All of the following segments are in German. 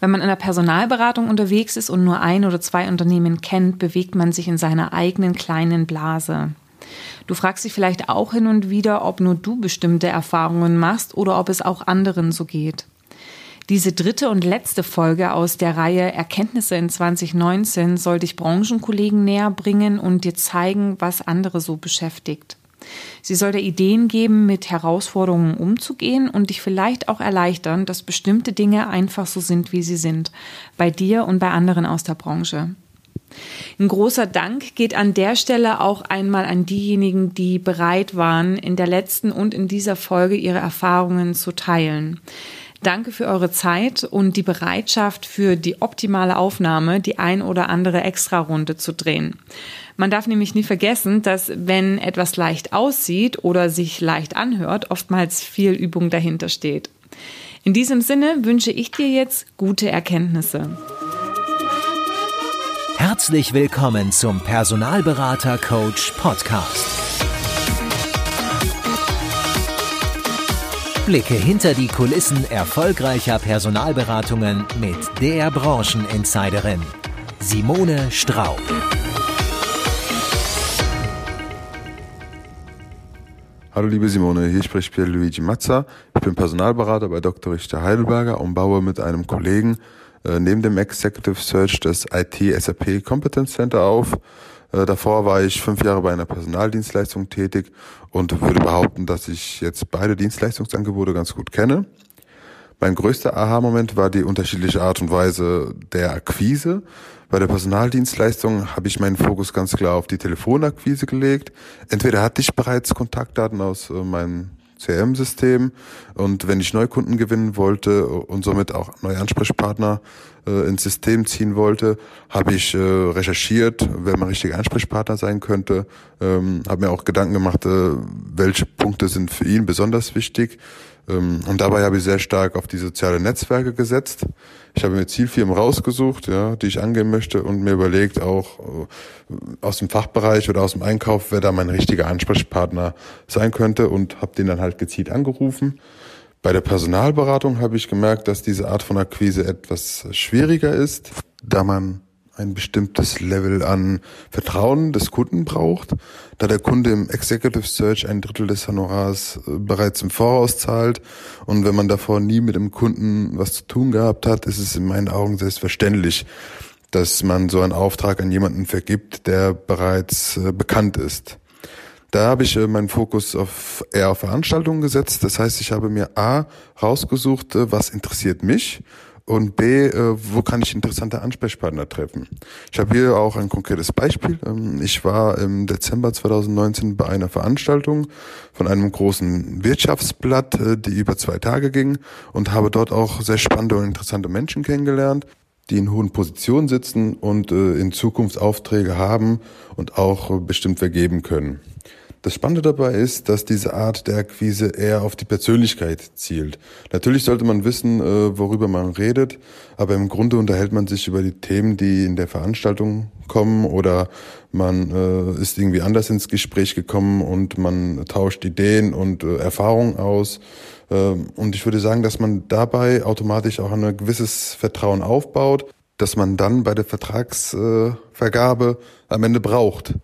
Wenn man in der Personalberatung unterwegs ist und nur ein oder zwei Unternehmen kennt, bewegt man sich in seiner eigenen kleinen Blase. Du fragst dich vielleicht auch hin und wieder, ob nur du bestimmte Erfahrungen machst oder ob es auch anderen so geht. Diese dritte und letzte Folge aus der Reihe Erkenntnisse in 2019 soll dich Branchenkollegen näher bringen und dir zeigen, was andere so beschäftigt. Sie soll dir Ideen geben, mit Herausforderungen umzugehen und dich vielleicht auch erleichtern, dass bestimmte Dinge einfach so sind, wie sie sind, bei dir und bei anderen aus der Branche. Ein großer Dank geht an der Stelle auch einmal an diejenigen, die bereit waren, in der letzten und in dieser Folge ihre Erfahrungen zu teilen. Danke für eure Zeit und die Bereitschaft für die optimale Aufnahme, die ein oder andere Extra-Runde zu drehen. Man darf nämlich nie vergessen, dass wenn etwas leicht aussieht oder sich leicht anhört, oftmals viel Übung dahinter steht. In diesem Sinne wünsche ich dir jetzt gute Erkenntnisse. Herzlich willkommen zum Personalberater Coach Podcast. Blicke hinter die Kulissen erfolgreicher Personalberatungen mit der Brancheninsiderin Simone Straub. Hallo liebe Simone, hier spricht Pierluigi Mazza. Ich bin Personalberater bei Dr. Richter Heidelberger und baue mit einem Kollegen äh, neben dem Executive Search das IT SAP Competence Center auf. Äh, davor war ich fünf Jahre bei einer Personaldienstleistung tätig und würde behaupten, dass ich jetzt beide Dienstleistungsangebote ganz gut kenne. Mein größter Aha-Moment war die unterschiedliche Art und Weise der Akquise. Bei der Personaldienstleistung habe ich meinen Fokus ganz klar auf die Telefonakquise gelegt. Entweder hatte ich bereits Kontaktdaten aus äh, meinem CRM-System. Und wenn ich Neukunden gewinnen wollte und somit auch neue Ansprechpartner äh, ins System ziehen wollte, habe ich äh, recherchiert, wer mein richtiger Ansprechpartner sein könnte. Ähm, habe mir auch Gedanken gemacht, äh, welche Punkte sind für ihn besonders wichtig. Ähm, und dabei habe ich sehr stark auf die sozialen Netzwerke gesetzt. Ich habe mir Zielfirmen rausgesucht, ja, die ich angehen möchte und mir überlegt, auch äh, aus dem Fachbereich oder aus dem Einkauf, wer da mein richtiger Ansprechpartner sein könnte und habe den dann halt gezielt angerufen. Bei der Personalberatung habe ich gemerkt, dass diese Art von Akquise etwas schwieriger ist, da man ein bestimmtes Level an Vertrauen des Kunden braucht, da der Kunde im Executive Search ein Drittel des Honorars äh, bereits im Voraus zahlt und wenn man davor nie mit dem Kunden was zu tun gehabt hat, ist es in meinen Augen selbstverständlich, dass man so einen Auftrag an jemanden vergibt, der bereits äh, bekannt ist. Da habe ich äh, meinen Fokus auf eher auf Veranstaltungen gesetzt. Das heißt, ich habe mir A rausgesucht, was interessiert mich und B, äh, wo kann ich interessante Ansprechpartner treffen? Ich habe hier auch ein konkretes Beispiel. Ähm, ich war im Dezember 2019 bei einer Veranstaltung von einem großen Wirtschaftsblatt, äh, die über zwei Tage ging und habe dort auch sehr spannende und interessante Menschen kennengelernt die in hohen Positionen sitzen und äh, in Zukunft Aufträge haben und auch äh, bestimmt vergeben können. Das Spannende dabei ist, dass diese Art der Akquise eher auf die Persönlichkeit zielt. Natürlich sollte man wissen, äh, worüber man redet, aber im Grunde unterhält man sich über die Themen, die in der Veranstaltung kommen oder man äh, ist irgendwie anders ins Gespräch gekommen und man tauscht Ideen und äh, Erfahrungen aus. Ähm, und ich würde sagen, dass man dabei automatisch auch ein gewisses Vertrauen aufbaut, dass man dann bei der Vertragsvergabe am Ende braucht.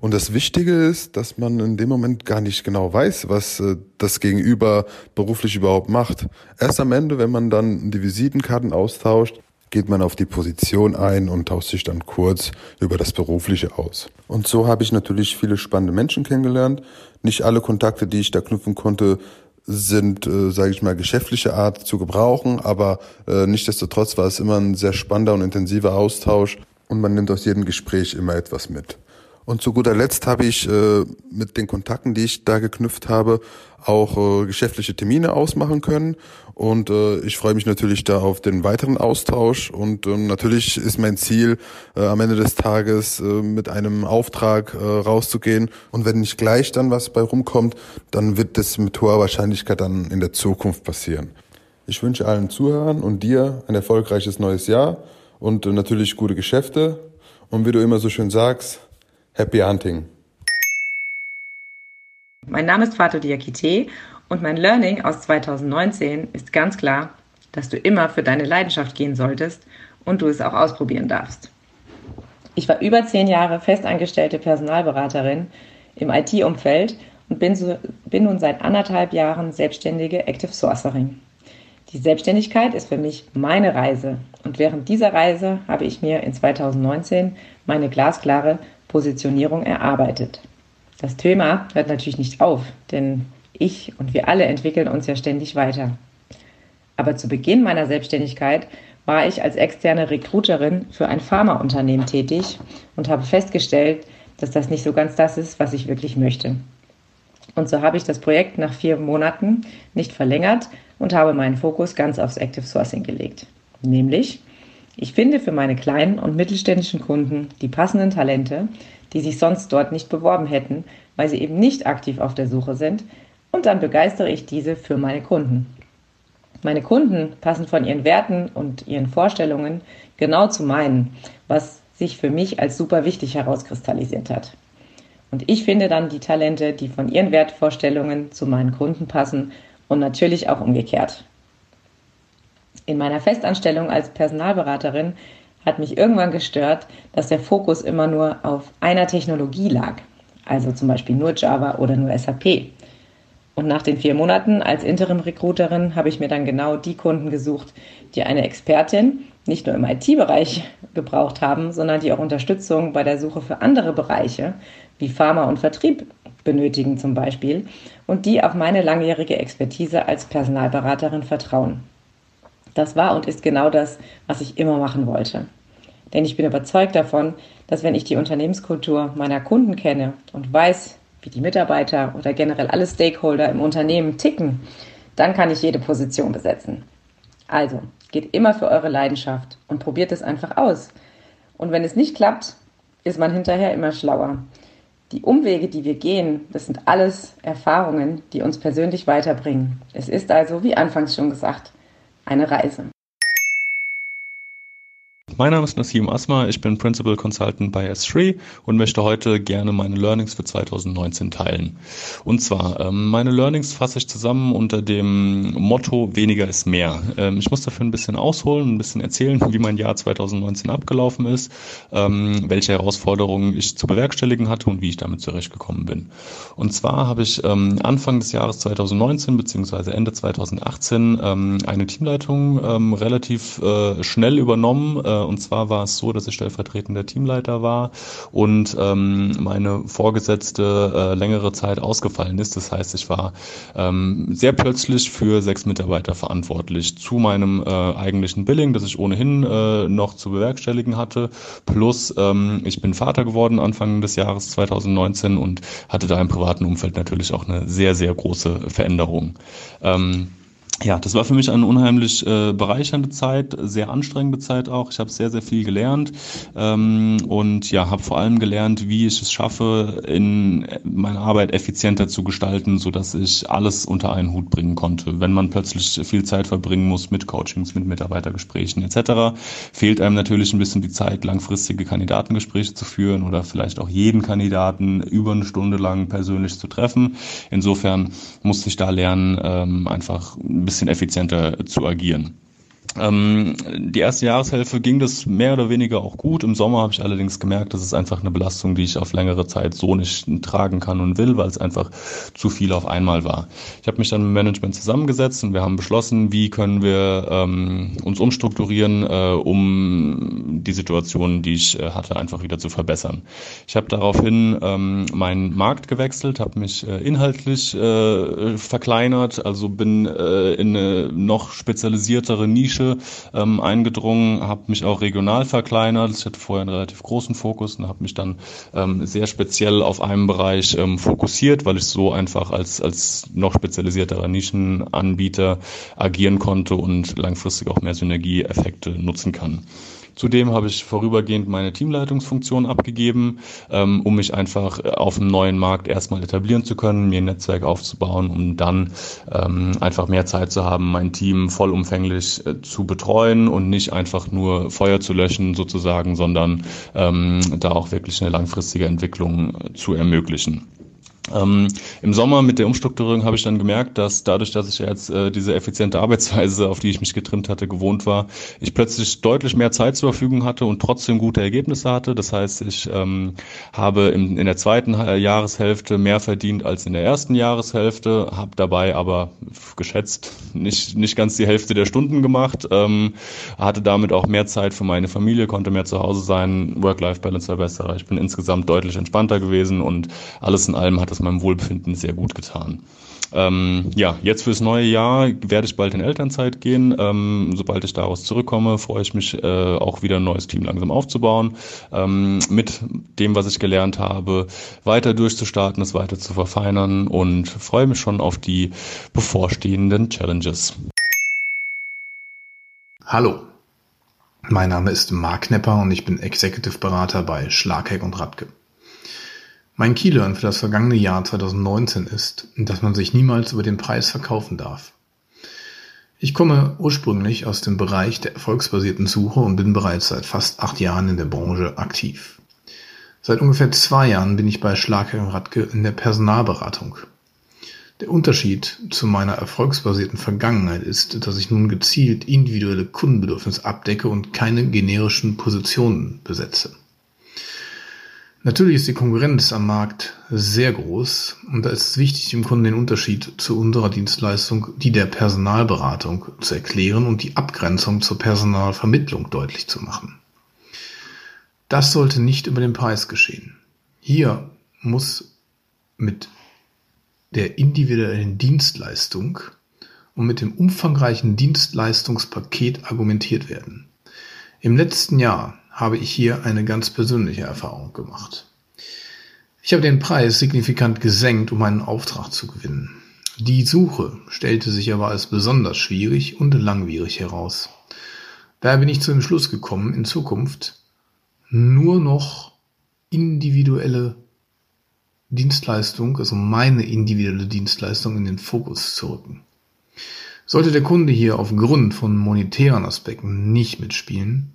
Und das Wichtige ist, dass man in dem Moment gar nicht genau weiß, was äh, das Gegenüber beruflich überhaupt macht. Erst am Ende, wenn man dann die Visitenkarten austauscht, geht man auf die Position ein und tauscht sich dann kurz über das Berufliche aus. Und so habe ich natürlich viele spannende Menschen kennengelernt. Nicht alle Kontakte, die ich da knüpfen konnte, sind, äh, sage ich mal, geschäftliche Art zu gebrauchen, aber äh, nichtsdestotrotz war es immer ein sehr spannender und intensiver Austausch und man nimmt aus jedem Gespräch immer etwas mit. Und zu guter Letzt habe ich äh, mit den Kontakten, die ich da geknüpft habe, auch äh, geschäftliche Termine ausmachen können. Und äh, ich freue mich natürlich da auf den weiteren Austausch. Und äh, natürlich ist mein Ziel, äh, am Ende des Tages äh, mit einem Auftrag äh, rauszugehen. Und wenn nicht gleich dann was bei rumkommt, dann wird das mit hoher Wahrscheinlichkeit dann in der Zukunft passieren. Ich wünsche allen Zuhörern und dir ein erfolgreiches neues Jahr und äh, natürlich gute Geschäfte. Und wie du immer so schön sagst, Happy Hunting. Mein Name ist Fatou Diakite und mein Learning aus 2019 ist ganz klar, dass du immer für deine Leidenschaft gehen solltest und du es auch ausprobieren darfst. Ich war über zehn Jahre festangestellte Personalberaterin im IT-Umfeld und bin, so, bin nun seit anderthalb Jahren selbstständige Active Sourcerin. Die Selbstständigkeit ist für mich meine Reise und während dieser Reise habe ich mir in 2019 meine glasklare Positionierung erarbeitet. Das Thema hört natürlich nicht auf, denn ich und wir alle entwickeln uns ja ständig weiter. Aber zu Beginn meiner Selbstständigkeit war ich als externe Recruiterin für ein Pharmaunternehmen tätig und habe festgestellt, dass das nicht so ganz das ist, was ich wirklich möchte. Und so habe ich das Projekt nach vier Monaten nicht verlängert und habe meinen Fokus ganz aufs Active Sourcing gelegt. Nämlich, ich finde für meine kleinen und mittelständischen Kunden die passenden Talente, die sich sonst dort nicht beworben hätten, weil sie eben nicht aktiv auf der Suche sind, und dann begeistere ich diese für meine Kunden. Meine Kunden passen von ihren Werten und ihren Vorstellungen genau zu meinen, was sich für mich als super wichtig herauskristallisiert hat. Und ich finde dann die Talente, die von ihren Wertvorstellungen zu meinen Kunden passen und natürlich auch umgekehrt. In meiner Festanstellung als Personalberaterin hat mich irgendwann gestört, dass der Fokus immer nur auf einer Technologie lag, also zum Beispiel nur Java oder nur SAP. Und nach den vier Monaten als Interim-Recruiterin habe ich mir dann genau die Kunden gesucht, die eine Expertin nicht nur im IT-Bereich gebraucht haben, sondern die auch Unterstützung bei der Suche für andere Bereiche wie Pharma und Vertrieb benötigen zum Beispiel und die auf meine langjährige Expertise als Personalberaterin vertrauen. Das war und ist genau das, was ich immer machen wollte. Denn ich bin überzeugt davon, dass wenn ich die Unternehmenskultur meiner Kunden kenne und weiß, wie die Mitarbeiter oder generell alle Stakeholder im Unternehmen ticken, dann kann ich jede Position besetzen. Also, geht immer für eure Leidenschaft und probiert es einfach aus. Und wenn es nicht klappt, ist man hinterher immer schlauer. Die Umwege, die wir gehen, das sind alles Erfahrungen, die uns persönlich weiterbringen. Es ist also, wie anfangs schon gesagt, eine Reise. Mein Name ist Nassim Asma, ich bin Principal Consultant bei S3 und möchte heute gerne meine Learnings für 2019 teilen. Und zwar, ähm, meine Learnings fasse ich zusammen unter dem Motto weniger ist mehr. Ähm, ich muss dafür ein bisschen ausholen, ein bisschen erzählen, wie mein Jahr 2019 abgelaufen ist, ähm, welche Herausforderungen ich zu bewerkstelligen hatte und wie ich damit zurechtgekommen bin. Und zwar habe ich Anfang des Jahres 2019 bzw. Ende 2018 eine Teamleitung relativ äh, schnell übernommen äh, und zwar war es so, dass ich stellvertretender Teamleiter war und ähm, meine Vorgesetzte äh, längere Zeit ausgefallen ist. Das heißt, ich war ähm, sehr plötzlich für sechs Mitarbeiter verantwortlich zu meinem äh, eigentlichen Billing, das ich ohnehin äh, noch zu bewerkstelligen hatte. Plus ähm, ich bin Vater geworden Anfang des Jahres 2019 und hatte da im privaten Umfeld natürlich auch eine sehr, sehr große Veränderung. Ähm, ja, das war für mich eine unheimlich äh, bereichernde Zeit, sehr anstrengende Zeit auch. Ich habe sehr, sehr viel gelernt ähm, und ja, habe vor allem gelernt, wie ich es schaffe, in meine Arbeit effizienter zu gestalten, so dass ich alles unter einen Hut bringen konnte. Wenn man plötzlich viel Zeit verbringen muss mit Coachings, mit Mitarbeitergesprächen etc., fehlt einem natürlich ein bisschen die Zeit, langfristige Kandidatengespräche zu führen oder vielleicht auch jeden Kandidaten über eine Stunde lang persönlich zu treffen. Insofern musste ich da lernen, ähm, einfach bisschen effizienter zu agieren. Ähm, die erste Jahreshälfte ging das mehr oder weniger auch gut. Im Sommer habe ich allerdings gemerkt, das ist einfach eine Belastung, die ich auf längere Zeit so nicht tragen kann und will, weil es einfach zu viel auf einmal war. Ich habe mich dann mit Management zusammengesetzt und wir haben beschlossen, wie können wir ähm, uns umstrukturieren, äh, um die Situation, die ich äh, hatte, einfach wieder zu verbessern. Ich habe daraufhin ähm, meinen Markt gewechselt, habe mich äh, inhaltlich äh, verkleinert, also bin äh, in eine noch spezialisiertere Nische Nische ähm, eingedrungen, habe mich auch regional verkleinert. Ich hatte vorher einen relativ großen Fokus und habe mich dann ähm, sehr speziell auf einen Bereich ähm, fokussiert, weil ich so einfach als, als noch spezialisierterer Nischenanbieter agieren konnte und langfristig auch mehr Synergieeffekte nutzen kann. Zudem habe ich vorübergehend meine Teamleitungsfunktion abgegeben, ähm, um mich einfach auf dem neuen Markt erstmal etablieren zu können, mir ein Netzwerk aufzubauen, um dann ähm, einfach mehr Zeit zu haben, mein Team vollumfänglich äh, zu betreuen und nicht einfach nur Feuer zu löschen sozusagen, sondern ähm, da auch wirklich eine langfristige Entwicklung äh, zu ermöglichen. Ähm, Im Sommer mit der Umstrukturierung habe ich dann gemerkt, dass dadurch, dass ich jetzt äh, diese effiziente Arbeitsweise, auf die ich mich getrimmt hatte, gewohnt war, ich plötzlich deutlich mehr Zeit zur Verfügung hatte und trotzdem gute Ergebnisse hatte. Das heißt, ich ähm, habe im, in der zweiten äh, Jahreshälfte mehr verdient als in der ersten Jahreshälfte, habe dabei aber geschätzt nicht, nicht ganz die Hälfte der Stunden gemacht, ähm, hatte damit auch mehr Zeit für meine Familie, konnte mehr zu Hause sein, Work-Life-Balance war besser. Ich bin insgesamt deutlich entspannter gewesen und alles in allem hat es meinem Wohlbefinden sehr gut getan. Ähm, ja, jetzt fürs neue Jahr werde ich bald in Elternzeit gehen. Ähm, sobald ich daraus zurückkomme, freue ich mich äh, auch wieder ein neues Team langsam aufzubauen, ähm, mit dem, was ich gelernt habe, weiter durchzustarten, es weiter zu verfeinern und freue mich schon auf die bevorstehenden Challenges. Hallo, mein Name ist Mark Knepper und ich bin Executive Berater bei Schlagheck und Radke. Mein Keylearn für das vergangene Jahr 2019 ist, dass man sich niemals über den Preis verkaufen darf. Ich komme ursprünglich aus dem Bereich der erfolgsbasierten Suche und bin bereits seit fast acht Jahren in der Branche aktiv. Seit ungefähr zwei Jahren bin ich bei Schlager Radke in der Personalberatung. Der Unterschied zu meiner erfolgsbasierten Vergangenheit ist, dass ich nun gezielt individuelle Kundenbedürfnisse abdecke und keine generischen Positionen besetze. Natürlich ist die Konkurrenz am Markt sehr groß und da ist es wichtig, dem Kunden den Unterschied zu unserer Dienstleistung, die der Personalberatung, zu erklären und die Abgrenzung zur Personalvermittlung deutlich zu machen. Das sollte nicht über den Preis geschehen. Hier muss mit der individuellen Dienstleistung und mit dem umfangreichen Dienstleistungspaket argumentiert werden. Im letzten Jahr habe ich hier eine ganz persönliche Erfahrung gemacht. Ich habe den Preis signifikant gesenkt, um einen Auftrag zu gewinnen. Die Suche stellte sich aber als besonders schwierig und langwierig heraus. Daher bin ich zu dem Schluss gekommen, in Zukunft nur noch individuelle Dienstleistung, also meine individuelle Dienstleistung in den Fokus zu rücken. Sollte der Kunde hier aufgrund von monetären Aspekten nicht mitspielen,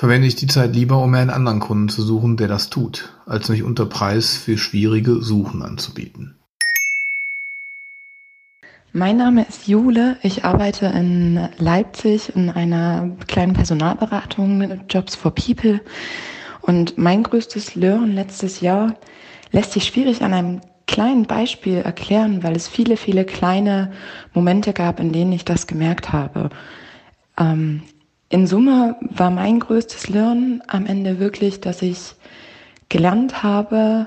verwende ich die Zeit lieber, um mir einen anderen Kunden zu suchen, der das tut, als mich unter Preis für schwierige Suchen anzubieten. Mein Name ist Jule. Ich arbeite in Leipzig in einer kleinen Personalberatung, Jobs for People. Und mein größtes Learn letztes Jahr lässt sich schwierig an einem kleinen Beispiel erklären, weil es viele, viele kleine Momente gab, in denen ich das gemerkt habe. Ähm, in Summe war mein größtes Lernen am Ende wirklich, dass ich gelernt habe,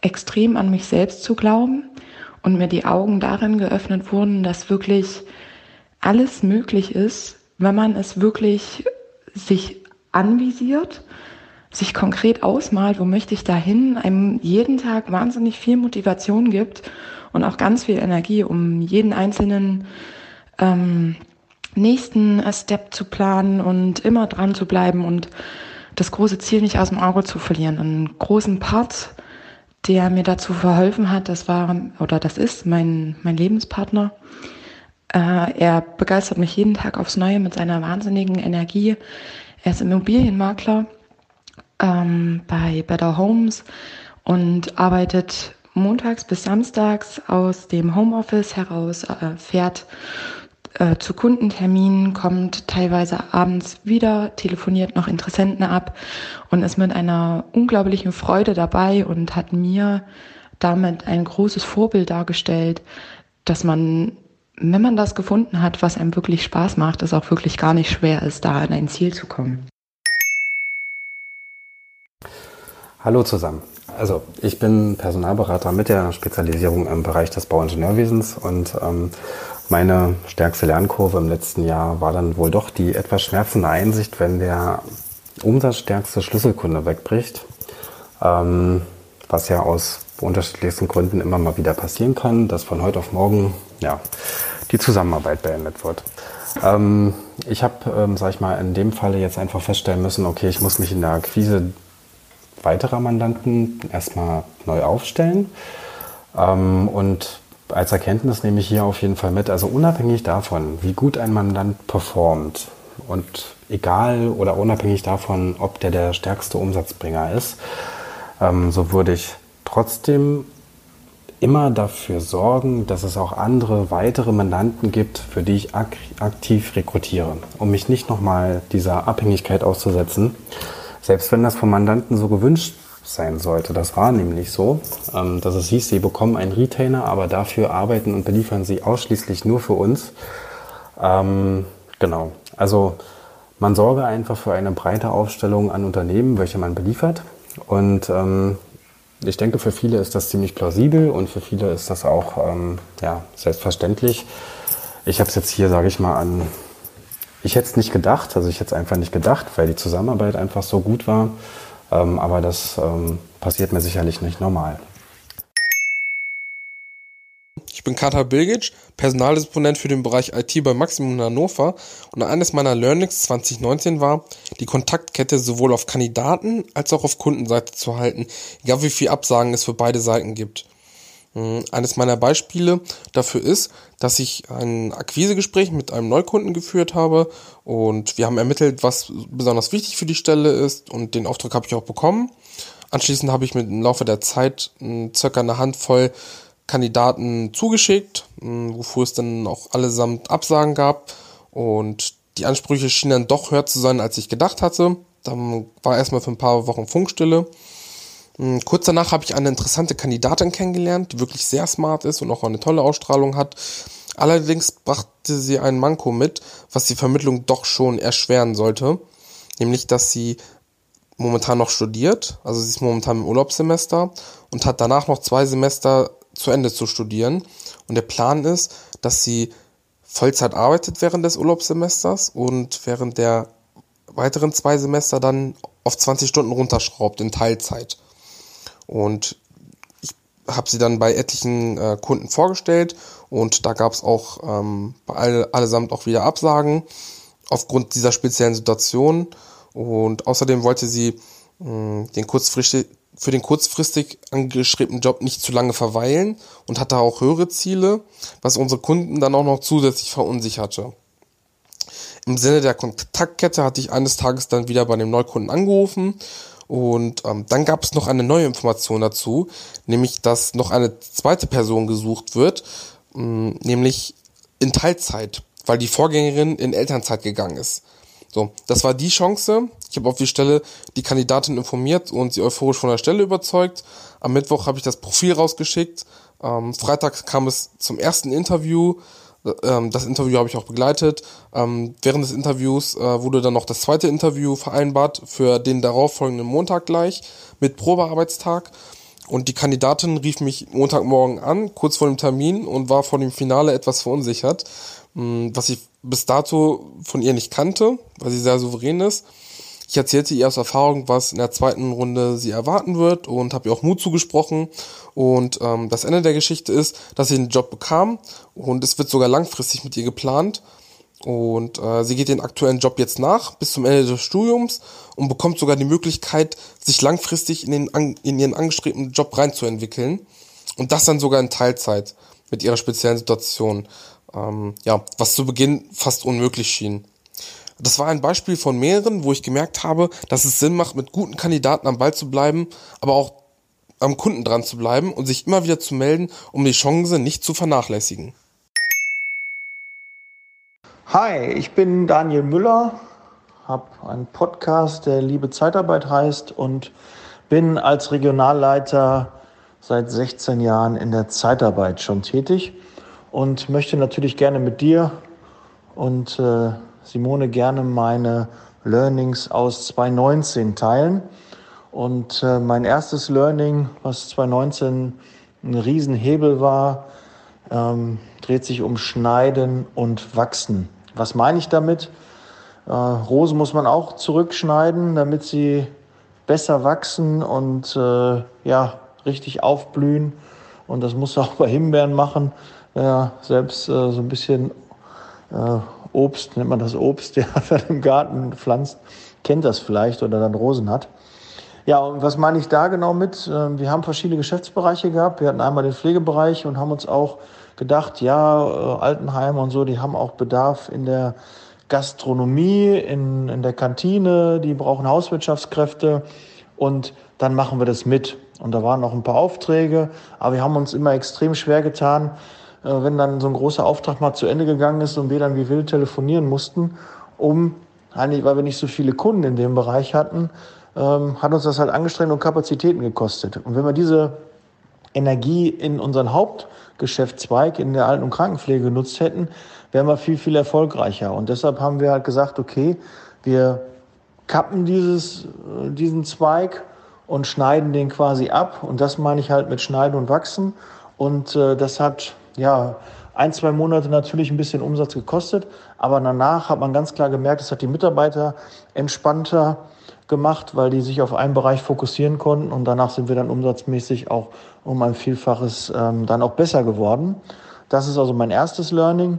extrem an mich selbst zu glauben und mir die Augen darin geöffnet wurden, dass wirklich alles möglich ist, wenn man es wirklich sich anvisiert, sich konkret ausmalt, wo möchte ich dahin, einem jeden Tag wahnsinnig viel Motivation gibt und auch ganz viel Energie, um jeden einzelnen ähm, nächsten Step zu planen und immer dran zu bleiben und das große Ziel nicht aus dem Auge zu verlieren. Einen großen Part, der mir dazu verholfen hat, das war oder das ist mein, mein Lebenspartner. Äh, er begeistert mich jeden Tag aufs Neue mit seiner wahnsinnigen Energie. Er ist Immobilienmakler ähm, bei Better Homes und arbeitet montags bis samstags aus dem Homeoffice heraus, äh, fährt äh, zu Kundenterminen, kommt teilweise abends wieder, telefoniert noch Interessenten ab und ist mit einer unglaublichen Freude dabei und hat mir damit ein großes Vorbild dargestellt, dass man, wenn man das gefunden hat, was einem wirklich Spaß macht, es auch wirklich gar nicht schwer ist, da an ein Ziel zu kommen. Hallo zusammen. Also ich bin Personalberater mit der Spezialisierung im Bereich des Bauingenieurwesens und ähm, meine stärkste Lernkurve im letzten Jahr war dann wohl doch die etwas schmerzende Einsicht, wenn der umsatzstärkste Schlüsselkunde wegbricht, ähm, was ja aus unterschiedlichsten Gründen immer mal wieder passieren kann, dass von heute auf morgen ja, die Zusammenarbeit beendet wird. Ähm, ich habe, ähm, sag ich mal, in dem Falle jetzt einfach feststellen müssen, okay, ich muss mich in der Akquise weiterer Mandanten erstmal neu aufstellen ähm, und als Erkenntnis nehme ich hier auf jeden Fall mit, also unabhängig davon, wie gut ein Mandant performt und egal oder unabhängig davon, ob der der stärkste Umsatzbringer ist, ähm, so würde ich trotzdem immer dafür sorgen, dass es auch andere weitere Mandanten gibt, für die ich ak aktiv rekrutiere, um mich nicht nochmal dieser Abhängigkeit auszusetzen. Selbst wenn das vom Mandanten so gewünscht sein sollte. Das war nämlich so, ähm, dass es hieß, sie bekommen einen Retainer, aber dafür arbeiten und beliefern sie ausschließlich nur für uns. Ähm, genau. Also man sorge einfach für eine breite Aufstellung an Unternehmen, welche man beliefert. Und ähm, ich denke, für viele ist das ziemlich plausibel und für viele ist das auch ähm, ja, selbstverständlich. Ich habe es jetzt hier, sage ich mal, an. Ich hätte es nicht gedacht, also ich hätte es einfach nicht gedacht, weil die Zusammenarbeit einfach so gut war. Ähm, aber das ähm, passiert mir sicherlich nicht normal. Ich bin Katar Bilgic, Personaldisponent für den Bereich IT bei Maximum Hannover und eines meiner Learnings 2019 war, die Kontaktkette sowohl auf Kandidaten als auch auf Kundenseite zu halten, egal wie viel Absagen es für beide Seiten gibt. Hm, eines meiner Beispiele dafür ist, dass ich ein Akquisegespräch mit einem Neukunden geführt habe und wir haben ermittelt, was besonders wichtig für die Stelle ist und den Auftrag habe ich auch bekommen. Anschließend habe ich mit im Laufe der Zeit hm, circa eine Handvoll Kandidaten zugeschickt, hm, wofür es dann auch allesamt Absagen gab und die Ansprüche schienen dann doch höher zu sein, als ich gedacht hatte. Dann war erstmal für ein paar Wochen Funkstille. Hm, kurz danach habe ich eine interessante Kandidatin kennengelernt, die wirklich sehr smart ist und auch eine tolle Ausstrahlung hat. Allerdings brachte sie einen Manko mit, was die Vermittlung doch schon erschweren sollte. Nämlich, dass sie momentan noch studiert, also sie ist momentan im Urlaubssemester und hat danach noch zwei Semester zu Ende zu studieren. Und der Plan ist, dass sie Vollzeit arbeitet während des Urlaubssemesters und während der weiteren zwei Semester dann auf 20 Stunden runterschraubt in Teilzeit. Und ich habe sie dann bei etlichen äh, Kunden vorgestellt und da gab es auch ähm, alle, allesamt auch wieder Absagen aufgrund dieser speziellen Situation. Und außerdem wollte sie mh, den kurzfristig, für den kurzfristig angeschriebenen Job nicht zu lange verweilen und hatte auch höhere Ziele, was unsere Kunden dann auch noch zusätzlich verunsicherte. Im Sinne der Kontaktkette hatte ich eines Tages dann wieder bei dem Neukunden angerufen und ähm, dann gab es noch eine neue Information dazu, nämlich dass noch eine zweite Person gesucht wird, mh, mm, nämlich in Teilzeit, weil die Vorgängerin in Elternzeit gegangen ist. So, das war die Chance. Ich habe auf die Stelle die Kandidatin informiert und sie euphorisch von der Stelle überzeugt. Am Mittwoch habe ich das Profil rausgeschickt. Ähm, Freitag kam es zum ersten Interview. Ähm, das Interview habe ich auch begleitet. Ähm, während des Interviews äh, wurde dann noch das zweite Interview vereinbart für den darauffolgenden Montag gleich mit Probearbeitstag. Und die Kandidatin rief mich Montagmorgen an, kurz vor dem Termin, und war vor dem Finale etwas verunsichert, hm, was ich bis dato von ihr nicht kannte, weil sie sehr souverän ist. Ich erzählte ihr aus Erfahrung, was in der zweiten Runde sie erwarten wird und habe ihr auch Mut zugesprochen. Und ähm, das Ende der Geschichte ist, dass sie den Job bekam und es wird sogar langfristig mit ihr geplant. Und äh, sie geht den aktuellen Job jetzt nach bis zum Ende des Studiums und bekommt sogar die Möglichkeit, sich langfristig in, den, in ihren angestrebten Job reinzuentwickeln. Und das dann sogar in Teilzeit mit ihrer speziellen Situation ähm, ja, was zu Beginn fast unmöglich schien. Das war ein Beispiel von mehreren, wo ich gemerkt habe, dass es Sinn macht, mit guten Kandidaten am Ball zu bleiben, aber auch am Kunden dran zu bleiben und sich immer wieder zu melden, um die Chance nicht zu vernachlässigen. Hi, ich bin Daniel Müller, habe einen Podcast, der Liebe Zeitarbeit heißt und bin als Regionalleiter seit 16 Jahren in der Zeitarbeit schon tätig und möchte natürlich gerne mit dir und äh, Simone gerne meine Learnings aus 2019 teilen. Und äh, mein erstes Learning, was 2019 ein Riesenhebel war, ähm, dreht sich um Schneiden und Wachsen. Was meine ich damit? Äh, Rosen muss man auch zurückschneiden, damit sie besser wachsen und äh, ja, richtig aufblühen. Und das muss auch bei Himbeeren machen ja, selbst äh, so ein bisschen äh, Obst, nennt man das Obst, der im Garten pflanzt, kennt das vielleicht oder dann Rosen hat. Ja, und was meine ich da genau mit? Ähm, wir haben verschiedene Geschäftsbereiche gehabt. Wir hatten einmal den Pflegebereich und haben uns auch gedacht, ja, äh, Altenheime und so, die haben auch Bedarf in der Gastronomie, in, in der Kantine, die brauchen Hauswirtschaftskräfte und dann machen wir das mit. und da waren noch ein paar Aufträge, aber wir haben uns immer extrem schwer getan, wenn dann so ein großer Auftrag mal zu Ende gegangen ist und wir dann wie wild telefonieren mussten, um, eigentlich, weil wir nicht so viele Kunden in dem Bereich hatten, ähm, hat uns das halt angestrengt und Kapazitäten gekostet. Und wenn wir diese Energie in unseren Hauptgeschäftszweig in der Alten- und Krankenpflege genutzt hätten, wären wir viel, viel erfolgreicher. Und deshalb haben wir halt gesagt, okay, wir kappen dieses, äh, diesen Zweig und schneiden den quasi ab. Und das meine ich halt mit Schneiden und Wachsen. Und äh, das hat ja ein, zwei Monate natürlich ein bisschen Umsatz gekostet, aber danach hat man ganz klar gemerkt, es hat die Mitarbeiter entspannter gemacht, weil die sich auf einen Bereich fokussieren konnten und danach sind wir dann umsatzmäßig auch um ein Vielfaches ähm, dann auch besser geworden. Das ist also mein erstes Learning.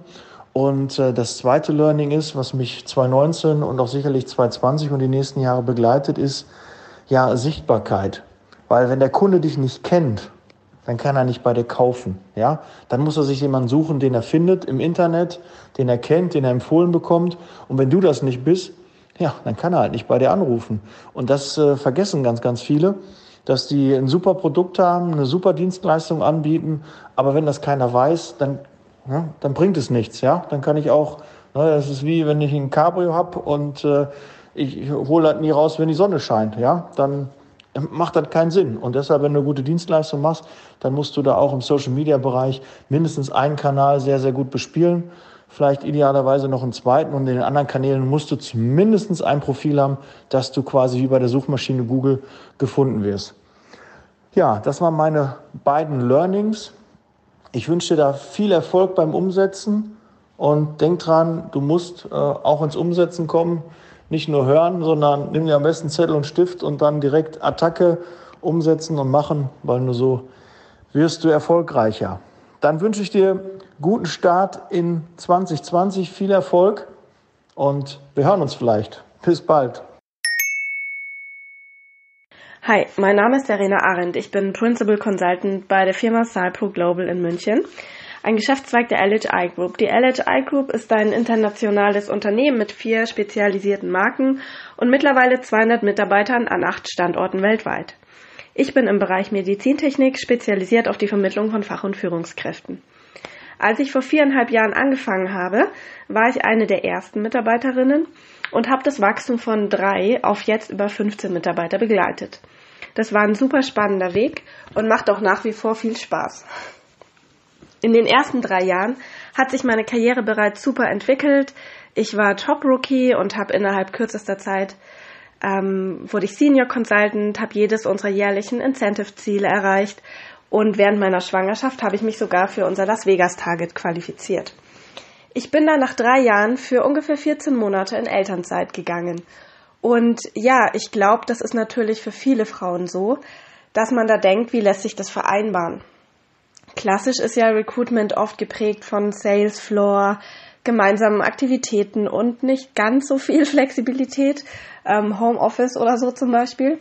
Und äh, das zweite Learning ist, was mich 2019 und auch sicherlich 2020 und die nächsten Jahre begleitet, ist ja Sichtbarkeit. Weil wenn der Kunde dich nicht kennt, dann kann er nicht bei dir kaufen. Ja, dann muss er sich jemanden suchen, den er findet im Internet, den er kennt, den er empfohlen bekommt. Und wenn du das nicht bist, ja, dann kann er halt nicht bei dir anrufen. Und das äh, vergessen ganz, ganz viele, dass die ein super Produkt haben, eine super Dienstleistung anbieten, aber wenn das keiner weiß, dann, ja, dann bringt es nichts. Ja, dann kann ich auch, ne, das ist wie wenn ich ein Cabrio hab und äh, ich hole das nie raus, wenn die Sonne scheint. Ja, dann macht das keinen Sinn. Und deshalb, wenn du gute Dienstleistung machst, dann musst du da auch im Social Media Bereich mindestens einen Kanal sehr, sehr gut bespielen vielleicht idealerweise noch einen zweiten und in den anderen Kanälen musst du zumindest ein Profil haben, dass du quasi wie bei der Suchmaschine Google gefunden wirst. Ja, das waren meine beiden Learnings. Ich wünsche dir da viel Erfolg beim Umsetzen und denk dran, du musst äh, auch ins Umsetzen kommen. Nicht nur hören, sondern nimm dir am besten Zettel und Stift und dann direkt Attacke umsetzen und machen, weil nur so wirst du erfolgreicher. Dann wünsche ich dir guten Start in 2020, viel Erfolg und wir hören uns vielleicht. Bis bald. Hi, mein Name ist Serena Arendt. Ich bin Principal Consultant bei der Firma Cypro Global in München, ein Geschäftszweig der LHI Group. Die LHI Group ist ein internationales Unternehmen mit vier spezialisierten Marken und mittlerweile 200 Mitarbeitern an acht Standorten weltweit. Ich bin im Bereich Medizintechnik spezialisiert auf die Vermittlung von Fach- und Führungskräften. Als ich vor viereinhalb Jahren angefangen habe, war ich eine der ersten Mitarbeiterinnen und habe das Wachstum von drei auf jetzt über 15 Mitarbeiter begleitet. Das war ein super spannender Weg und macht auch nach wie vor viel Spaß. In den ersten drei Jahren hat sich meine Karriere bereits super entwickelt. Ich war Top-Rookie und habe innerhalb kürzester Zeit ähm, wurde ich Senior Consultant, habe jedes unserer jährlichen Incentive-Ziele erreicht und während meiner Schwangerschaft habe ich mich sogar für unser Las Vegas Target qualifiziert. Ich bin dann nach drei Jahren für ungefähr 14 Monate in Elternzeit gegangen. Und ja, ich glaube, das ist natürlich für viele Frauen so, dass man da denkt, wie lässt sich das vereinbaren? Klassisch ist ja Recruitment oft geprägt von Sales Floor, gemeinsamen Aktivitäten und nicht ganz so viel Flexibilität, ähm, Homeoffice oder so zum Beispiel.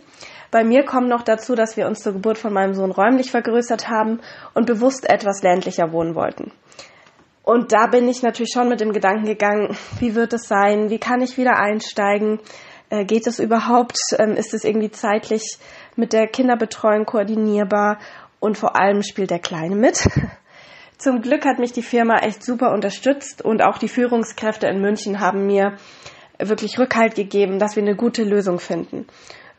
Bei mir kommt noch dazu, dass wir uns zur Geburt von meinem Sohn räumlich vergrößert haben und bewusst etwas ländlicher wohnen wollten. Und da bin ich natürlich schon mit dem Gedanken gegangen, wie wird es sein, wie kann ich wieder einsteigen, äh, geht es überhaupt, ähm, ist es irgendwie zeitlich mit der Kinderbetreuung koordinierbar und vor allem spielt der Kleine mit. Zum Glück hat mich die Firma echt super unterstützt und auch die Führungskräfte in München haben mir wirklich Rückhalt gegeben, dass wir eine gute Lösung finden.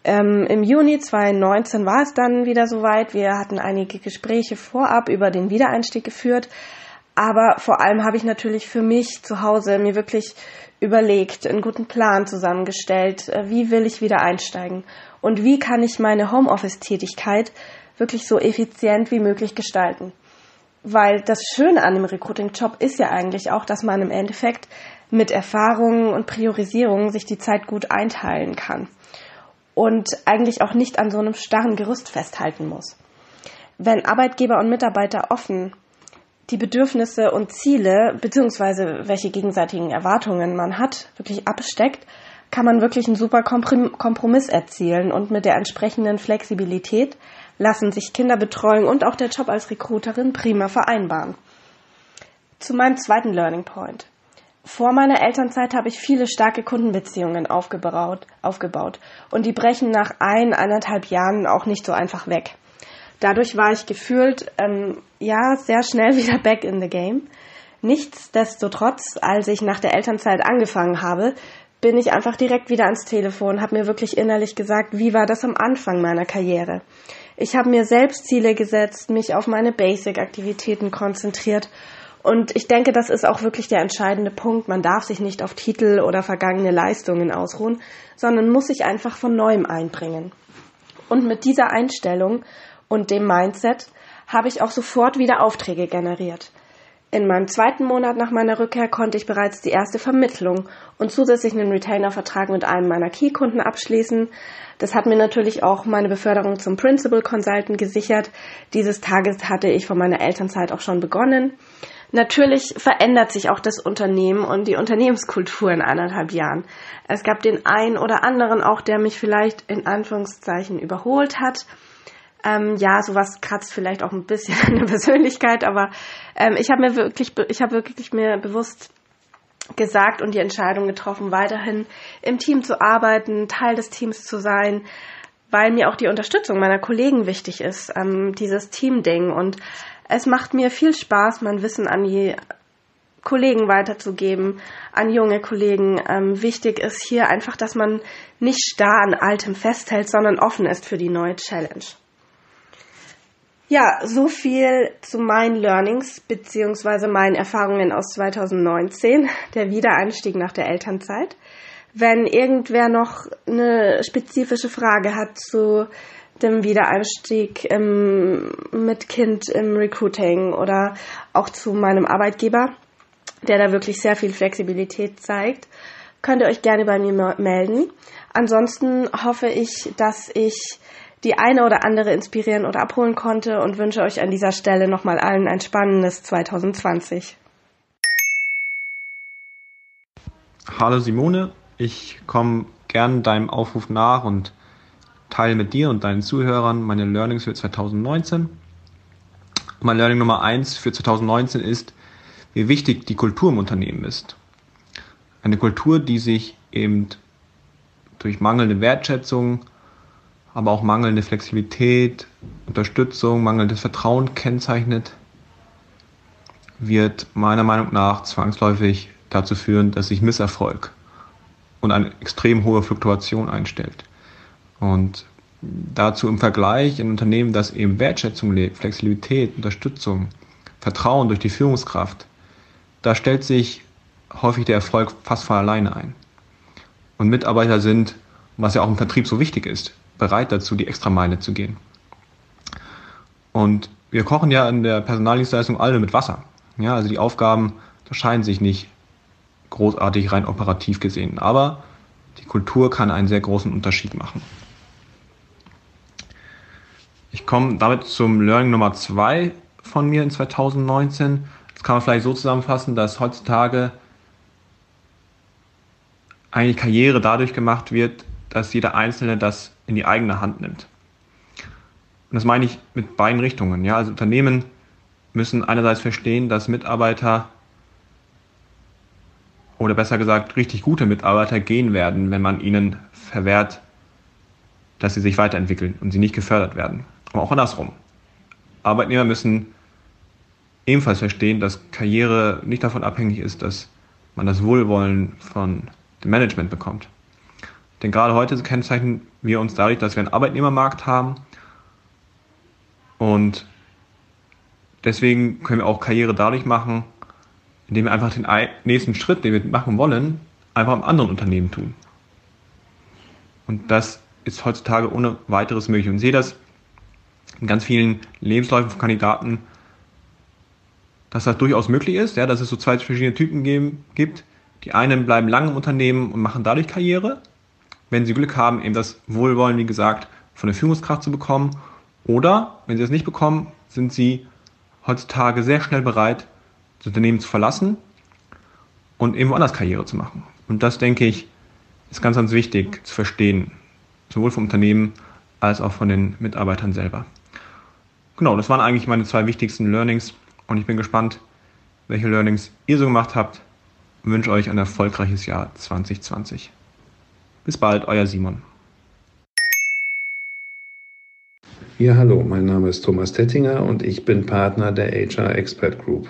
Ähm, Im Juni 2019 war es dann wieder soweit. Wir hatten einige Gespräche vorab über den Wiedereinstieg geführt. Aber vor allem habe ich natürlich für mich zu Hause mir wirklich überlegt, einen guten Plan zusammengestellt. Äh, wie will ich wieder einsteigen? Und wie kann ich meine Homeoffice-Tätigkeit wirklich so effizient wie möglich gestalten? Weil das Schöne an dem Recruiting-Job ist ja eigentlich auch, dass man im Endeffekt mit Erfahrungen und Priorisierungen sich die Zeit gut einteilen kann und eigentlich auch nicht an so einem starren Gerüst festhalten muss. Wenn Arbeitgeber und Mitarbeiter offen die Bedürfnisse und Ziele beziehungsweise welche gegenseitigen Erwartungen man hat, wirklich absteckt, kann man wirklich einen super Kompromiss erzielen und mit der entsprechenden Flexibilität lassen sich Kinderbetreuung und auch der Job als Recruiterin prima vereinbaren. Zu meinem zweiten Learning Point. Vor meiner Elternzeit habe ich viele starke Kundenbeziehungen aufgebaut, aufgebaut und die brechen nach ein, eineinhalb Jahren auch nicht so einfach weg. Dadurch war ich gefühlt, ähm, ja, sehr schnell wieder back in the game. Nichtsdestotrotz, als ich nach der Elternzeit angefangen habe, bin ich einfach direkt wieder ans Telefon, habe mir wirklich innerlich gesagt, wie war das am Anfang meiner Karriere. Ich habe mir selbst Ziele gesetzt, mich auf meine Basic-Aktivitäten konzentriert und ich denke, das ist auch wirklich der entscheidende Punkt. Man darf sich nicht auf Titel oder vergangene Leistungen ausruhen, sondern muss sich einfach von neuem einbringen. Und mit dieser Einstellung und dem Mindset habe ich auch sofort wieder Aufträge generiert. In meinem zweiten Monat nach meiner Rückkehr konnte ich bereits die erste Vermittlung und zusätzlich einen Retainer-Vertrag mit einem meiner Key-Kunden abschließen. Das hat mir natürlich auch meine Beförderung zum Principal Consultant gesichert. Dieses Tages hatte ich von meiner Elternzeit auch schon begonnen. Natürlich verändert sich auch das Unternehmen und die Unternehmenskultur in eineinhalb Jahren. Es gab den einen oder anderen auch, der mich vielleicht in Anführungszeichen überholt hat ähm, ja, sowas kratzt vielleicht auch ein bisschen an der Persönlichkeit, aber ähm, ich habe mir wirklich, ich habe wirklich mir bewusst gesagt und die Entscheidung getroffen, weiterhin im Team zu arbeiten, Teil des Teams zu sein, weil mir auch die Unterstützung meiner Kollegen wichtig ist, ähm, dieses Team-Ding. Und es macht mir viel Spaß, mein Wissen an die Kollegen weiterzugeben, an junge Kollegen. Ähm, wichtig ist hier einfach, dass man nicht starr an Altem festhält, sondern offen ist für die neue Challenge. Ja, so viel zu meinen Learnings beziehungsweise meinen Erfahrungen aus 2019, der Wiedereinstieg nach der Elternzeit. Wenn irgendwer noch eine spezifische Frage hat zu dem Wiedereinstieg im, mit Kind im Recruiting oder auch zu meinem Arbeitgeber, der da wirklich sehr viel Flexibilität zeigt, könnt ihr euch gerne bei mir melden. Ansonsten hoffe ich, dass ich die eine oder andere inspirieren oder abholen konnte und wünsche euch an dieser Stelle nochmal allen ein spannendes 2020. Hallo Simone, ich komme gern deinem Aufruf nach und teile mit dir und deinen Zuhörern meine Learnings für 2019. Mein Learning Nummer eins für 2019 ist, wie wichtig die Kultur im Unternehmen ist. Eine Kultur, die sich eben durch mangelnde Wertschätzung, aber auch mangelnde Flexibilität, Unterstützung, mangelndes Vertrauen kennzeichnet, wird meiner Meinung nach zwangsläufig dazu führen, dass sich Misserfolg und eine extrem hohe Fluktuation einstellt. Und dazu im Vergleich ein Unternehmen, das eben Wertschätzung lebt, Flexibilität, Unterstützung, Vertrauen durch die Führungskraft, da stellt sich häufig der Erfolg fast von alleine ein. Und Mitarbeiter sind, was ja auch im Vertrieb so wichtig ist, bereit dazu, die Extrameile zu gehen. Und wir kochen ja in der Personaldienstleistung alle mit Wasser. Ja, also die Aufgaben unterscheiden sich nicht großartig rein operativ gesehen, aber die Kultur kann einen sehr großen Unterschied machen. Ich komme damit zum Learning Nummer zwei von mir in 2019. Das kann man vielleicht so zusammenfassen, dass heutzutage eigentlich Karriere dadurch gemacht wird, dass jeder Einzelne das in die eigene Hand nimmt. Und das meine ich mit beiden Richtungen. Ja, also Unternehmen müssen einerseits verstehen, dass Mitarbeiter oder besser gesagt richtig gute Mitarbeiter gehen werden, wenn man ihnen verwehrt, dass sie sich weiterentwickeln und sie nicht gefördert werden. Aber auch andersrum. Arbeitnehmer müssen ebenfalls verstehen, dass Karriere nicht davon abhängig ist, dass man das Wohlwollen von dem Management bekommt. Denn gerade heute kennzeichnen wir uns dadurch, dass wir einen Arbeitnehmermarkt haben. Und deswegen können wir auch Karriere dadurch machen, indem wir einfach den nächsten Schritt, den wir machen wollen, einfach im anderen Unternehmen tun. Und das ist heutzutage ohne weiteres möglich. Und ich sehe das in ganz vielen Lebensläufen von Kandidaten, dass das durchaus möglich ist, ja, dass es so zwei verschiedene Typen geben, gibt. Die einen bleiben lange im Unternehmen und machen dadurch Karriere wenn Sie Glück haben, eben das Wohlwollen, wie gesagt, von der Führungskraft zu bekommen. Oder, wenn Sie es nicht bekommen, sind Sie heutzutage sehr schnell bereit, das Unternehmen zu verlassen und eben woanders Karriere zu machen. Und das, denke ich, ist ganz, ganz wichtig zu verstehen, sowohl vom Unternehmen als auch von den Mitarbeitern selber. Genau, das waren eigentlich meine zwei wichtigsten Learnings und ich bin gespannt, welche Learnings ihr so gemacht habt und wünsche euch ein erfolgreiches Jahr 2020. Bis bald, euer Simon. Ja, hallo, mein Name ist Thomas Tettinger und ich bin Partner der HR Expert Group.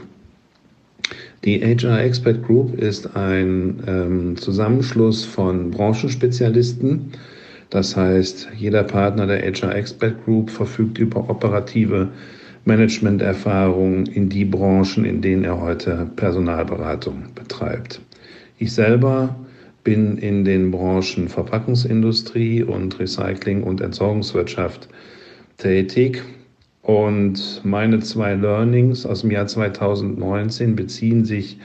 Die HR Expert Group ist ein ähm, Zusammenschluss von Branchenspezialisten. Das heißt, jeder Partner der HR Expert Group verfügt über operative Managementerfahrung in die Branchen, in denen er heute Personalberatung betreibt. Ich selber bin in den Branchen Verpackungsindustrie und Recycling und Entsorgungswirtschaft tätig. Und meine zwei Learnings aus dem Jahr 2019 beziehen sich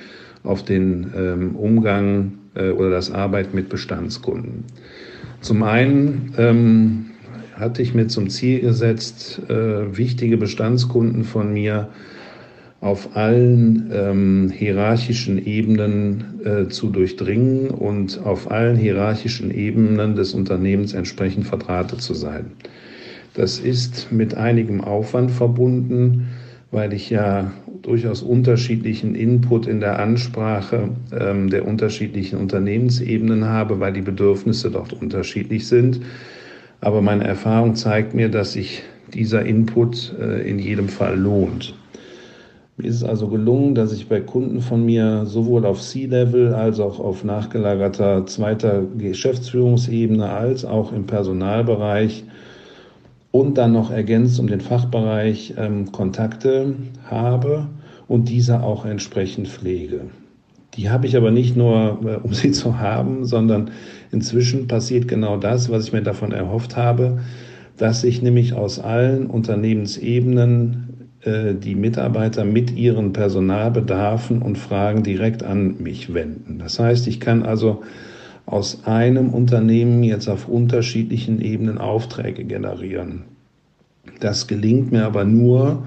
auf den ähm, Umgang äh, oder das Arbeiten mit Bestandskunden. Zum einen ähm, hatte ich mir zum Ziel gesetzt, äh, wichtige Bestandskunden von mir auf allen ähm, hierarchischen Ebenen äh, zu durchdringen und auf allen hierarchischen Ebenen des Unternehmens entsprechend verdrahtet zu sein. Das ist mit einigem Aufwand verbunden, weil ich ja durchaus unterschiedlichen Input in der Ansprache ähm, der unterschiedlichen Unternehmensebenen habe, weil die Bedürfnisse dort unterschiedlich sind. Aber meine Erfahrung zeigt mir, dass sich dieser Input äh, in jedem Fall lohnt. Mir ist es also gelungen, dass ich bei Kunden von mir sowohl auf C-Level als auch auf nachgelagerter zweiter Geschäftsführungsebene als auch im Personalbereich und dann noch ergänzt um den Fachbereich ähm, Kontakte habe und diese auch entsprechend pflege. Die habe ich aber nicht nur, äh, um sie zu haben, sondern inzwischen passiert genau das, was ich mir davon erhofft habe, dass sich nämlich aus allen Unternehmensebenen die Mitarbeiter mit ihren Personalbedarfen und Fragen direkt an mich wenden. Das heißt, ich kann also aus einem Unternehmen jetzt auf unterschiedlichen Ebenen Aufträge generieren. Das gelingt mir aber nur,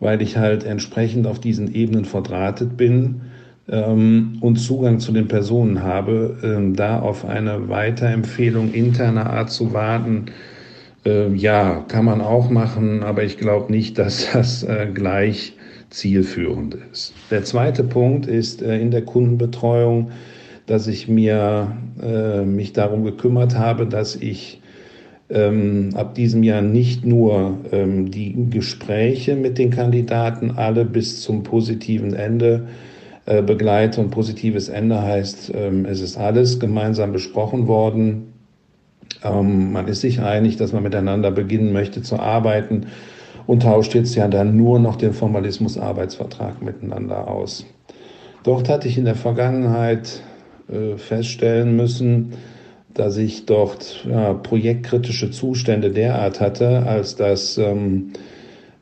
weil ich halt entsprechend auf diesen Ebenen verdrahtet bin ähm, und Zugang zu den Personen habe, ähm, da auf eine Weiterempfehlung interner Art zu warten. Äh, ja, kann man auch machen, aber ich glaube nicht, dass das äh, gleich zielführend ist. Der zweite Punkt ist äh, in der Kundenbetreuung dass ich mir äh, mich darum gekümmert habe, dass ich ähm, ab diesem Jahr nicht nur ähm, die Gespräche mit den Kandidaten alle bis zum positiven Ende äh, begleite. Und positives Ende heißt, ähm, es ist alles gemeinsam besprochen worden. Ähm, man ist sich einig, dass man miteinander beginnen möchte zu arbeiten und tauscht jetzt ja dann nur noch den Formalismus Arbeitsvertrag miteinander aus. Dort hatte ich in der Vergangenheit äh, feststellen müssen, dass ich dort ja, projektkritische Zustände derart hatte, als dass ähm,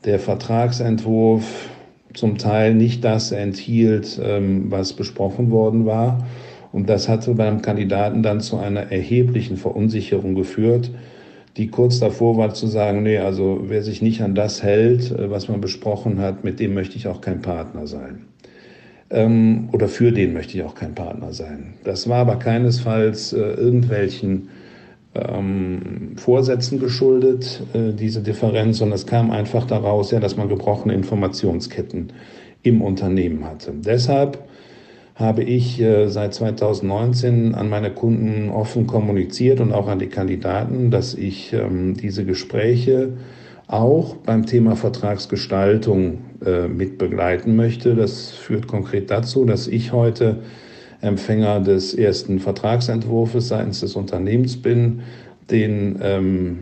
der Vertragsentwurf zum Teil nicht das enthielt, ähm, was besprochen worden war. Und das hatte beim Kandidaten dann zu einer erheblichen Verunsicherung geführt, die kurz davor war zu sagen, nee, also wer sich nicht an das hält, äh, was man besprochen hat, mit dem möchte ich auch kein Partner sein ähm, oder für den möchte ich auch kein Partner sein. Das war aber keinesfalls äh, irgendwelchen ähm, Vorsätzen geschuldet, äh, diese Differenz, sondern es kam einfach daraus, ja, dass man gebrochene Informationsketten im Unternehmen hatte. Deshalb habe ich äh, seit 2019 an meine Kunden offen kommuniziert und auch an die Kandidaten, dass ich ähm, diese Gespräche auch beim Thema Vertragsgestaltung äh, mit begleiten möchte. Das führt konkret dazu, dass ich heute Empfänger des ersten Vertragsentwurfs seitens des Unternehmens bin, den ähm,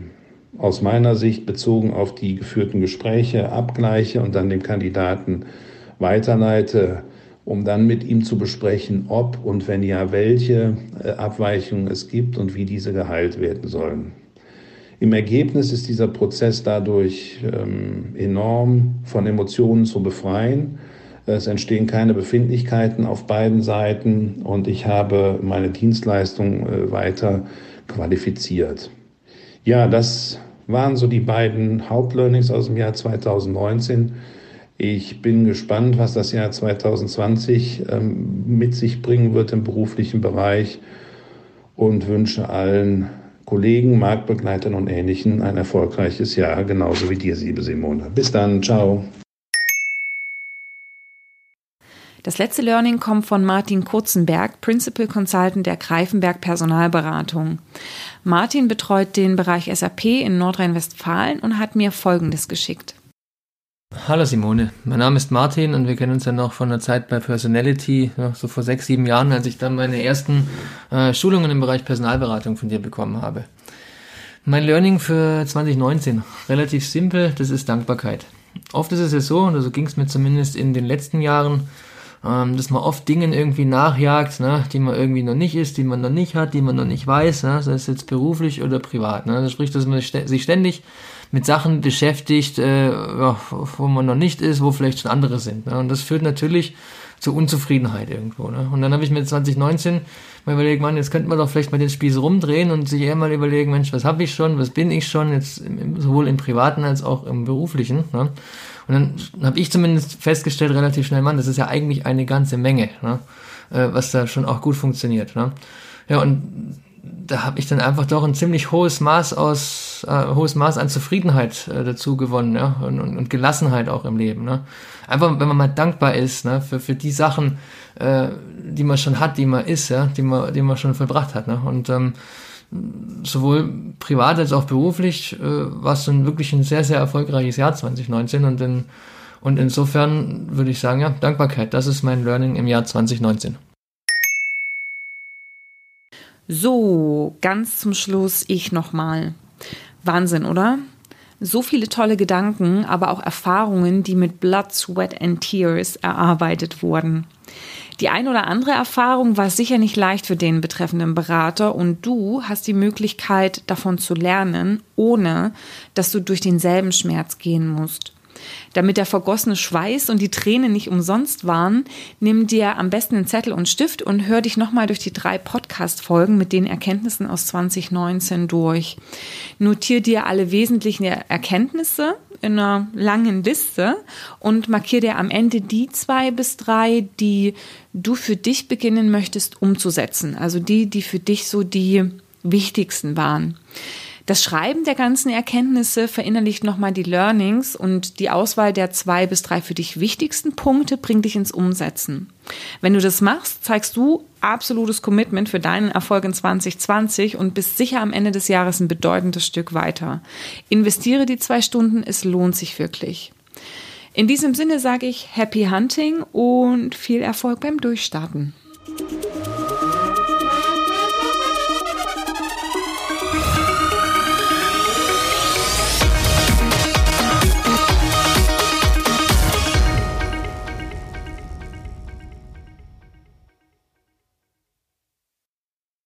aus meiner Sicht bezogen auf die geführten Gespräche abgleiche und dann dem Kandidaten weiterleite, um dann mit ihm zu besprechen, ob und wenn ja, welche äh, Abweichungen es gibt und wie diese geheilt werden sollen. Im Ergebnis ist dieser Prozess dadurch ähm, enorm von Emotionen zu befreien. Es entstehen keine Befindlichkeiten auf beiden Seiten und ich habe meine Dienstleistung äh, weiter qualifiziert. Ja, das waren so die beiden Hauptlearnings aus dem Jahr 2019. Ich bin gespannt, was das Jahr 2020 ähm, mit sich bringen wird im beruflichen Bereich und wünsche allen Kollegen, Marktbegleitern und Ähnlichen ein erfolgreiches Jahr, genauso wie dir, liebe Simone. Bis dann, ciao. Das letzte Learning kommt von Martin Kurzenberg, Principal Consultant der Greifenberg Personalberatung. Martin betreut den Bereich SAP in Nordrhein-Westfalen und hat mir Folgendes geschickt. Hallo Simone, mein Name ist Martin und wir kennen uns ja noch von der Zeit bei Personality, so vor sechs, sieben Jahren, als ich dann meine ersten äh, Schulungen im Bereich Personalberatung von dir bekommen habe. Mein Learning für 2019, relativ simpel, das ist Dankbarkeit. Oft ist es ja so, und so ging es mir zumindest in den letzten Jahren, ähm, dass man oft Dingen irgendwie nachjagt, ne, die man irgendwie noch nicht ist, die man noch nicht hat, die man noch nicht weiß, ne, sei es jetzt beruflich oder privat. Ne. Das spricht, dass man sich ständig mit Sachen beschäftigt, äh, wo man noch nicht ist, wo vielleicht schon andere sind. Ne. Und das führt natürlich zur Unzufriedenheit irgendwo. Ne? Und dann habe ich mir 2019 mal überlegt, man, jetzt könnte man doch vielleicht mal den Spieß rumdrehen und sich eher mal überlegen, Mensch, was habe ich schon, was bin ich schon, jetzt sowohl im privaten als auch im beruflichen. Ne? Und dann habe ich zumindest festgestellt, relativ schnell, man, das ist ja eigentlich eine ganze Menge, ne? äh, was da schon auch gut funktioniert. Ne? Ja, und da habe ich dann einfach doch ein ziemlich hohes Maß aus äh, hohes Maß an Zufriedenheit äh, dazu gewonnen ja? und, und, und Gelassenheit auch im Leben. Ne? Einfach, wenn man mal dankbar ist ne? für, für die Sachen, äh, die man schon hat, die man ist, ja? die, man, die man schon vollbracht hat. Ne? Und ähm, sowohl privat als auch beruflich äh, war es dann wirklich ein sehr, sehr erfolgreiches Jahr 2019 und, in, und insofern würde ich sagen, ja, Dankbarkeit, das ist mein Learning im Jahr 2019. So, ganz zum Schluss ich nochmal. Wahnsinn, oder? So viele tolle Gedanken, aber auch Erfahrungen, die mit Blood, Sweat and Tears erarbeitet wurden. Die ein oder andere Erfahrung war sicher nicht leicht für den betreffenden Berater und du hast die Möglichkeit davon zu lernen, ohne dass du durch denselben Schmerz gehen musst. Damit der vergossene Schweiß und die Tränen nicht umsonst waren, nimm dir am besten einen Zettel und Stift und hör dich nochmal durch die drei Podcast-Folgen mit den Erkenntnissen aus 2019 durch. Notier dir alle wesentlichen Erkenntnisse in einer langen Liste und markier dir am Ende die zwei bis drei, die du für dich beginnen möchtest umzusetzen. Also die, die für dich so die wichtigsten waren. Das Schreiben der ganzen Erkenntnisse verinnerlicht nochmal die Learnings und die Auswahl der zwei bis drei für dich wichtigsten Punkte bringt dich ins Umsetzen. Wenn du das machst, zeigst du absolutes Commitment für deinen Erfolg in 2020 und bist sicher am Ende des Jahres ein bedeutendes Stück weiter. Investiere die zwei Stunden, es lohnt sich wirklich. In diesem Sinne sage ich Happy Hunting und viel Erfolg beim Durchstarten.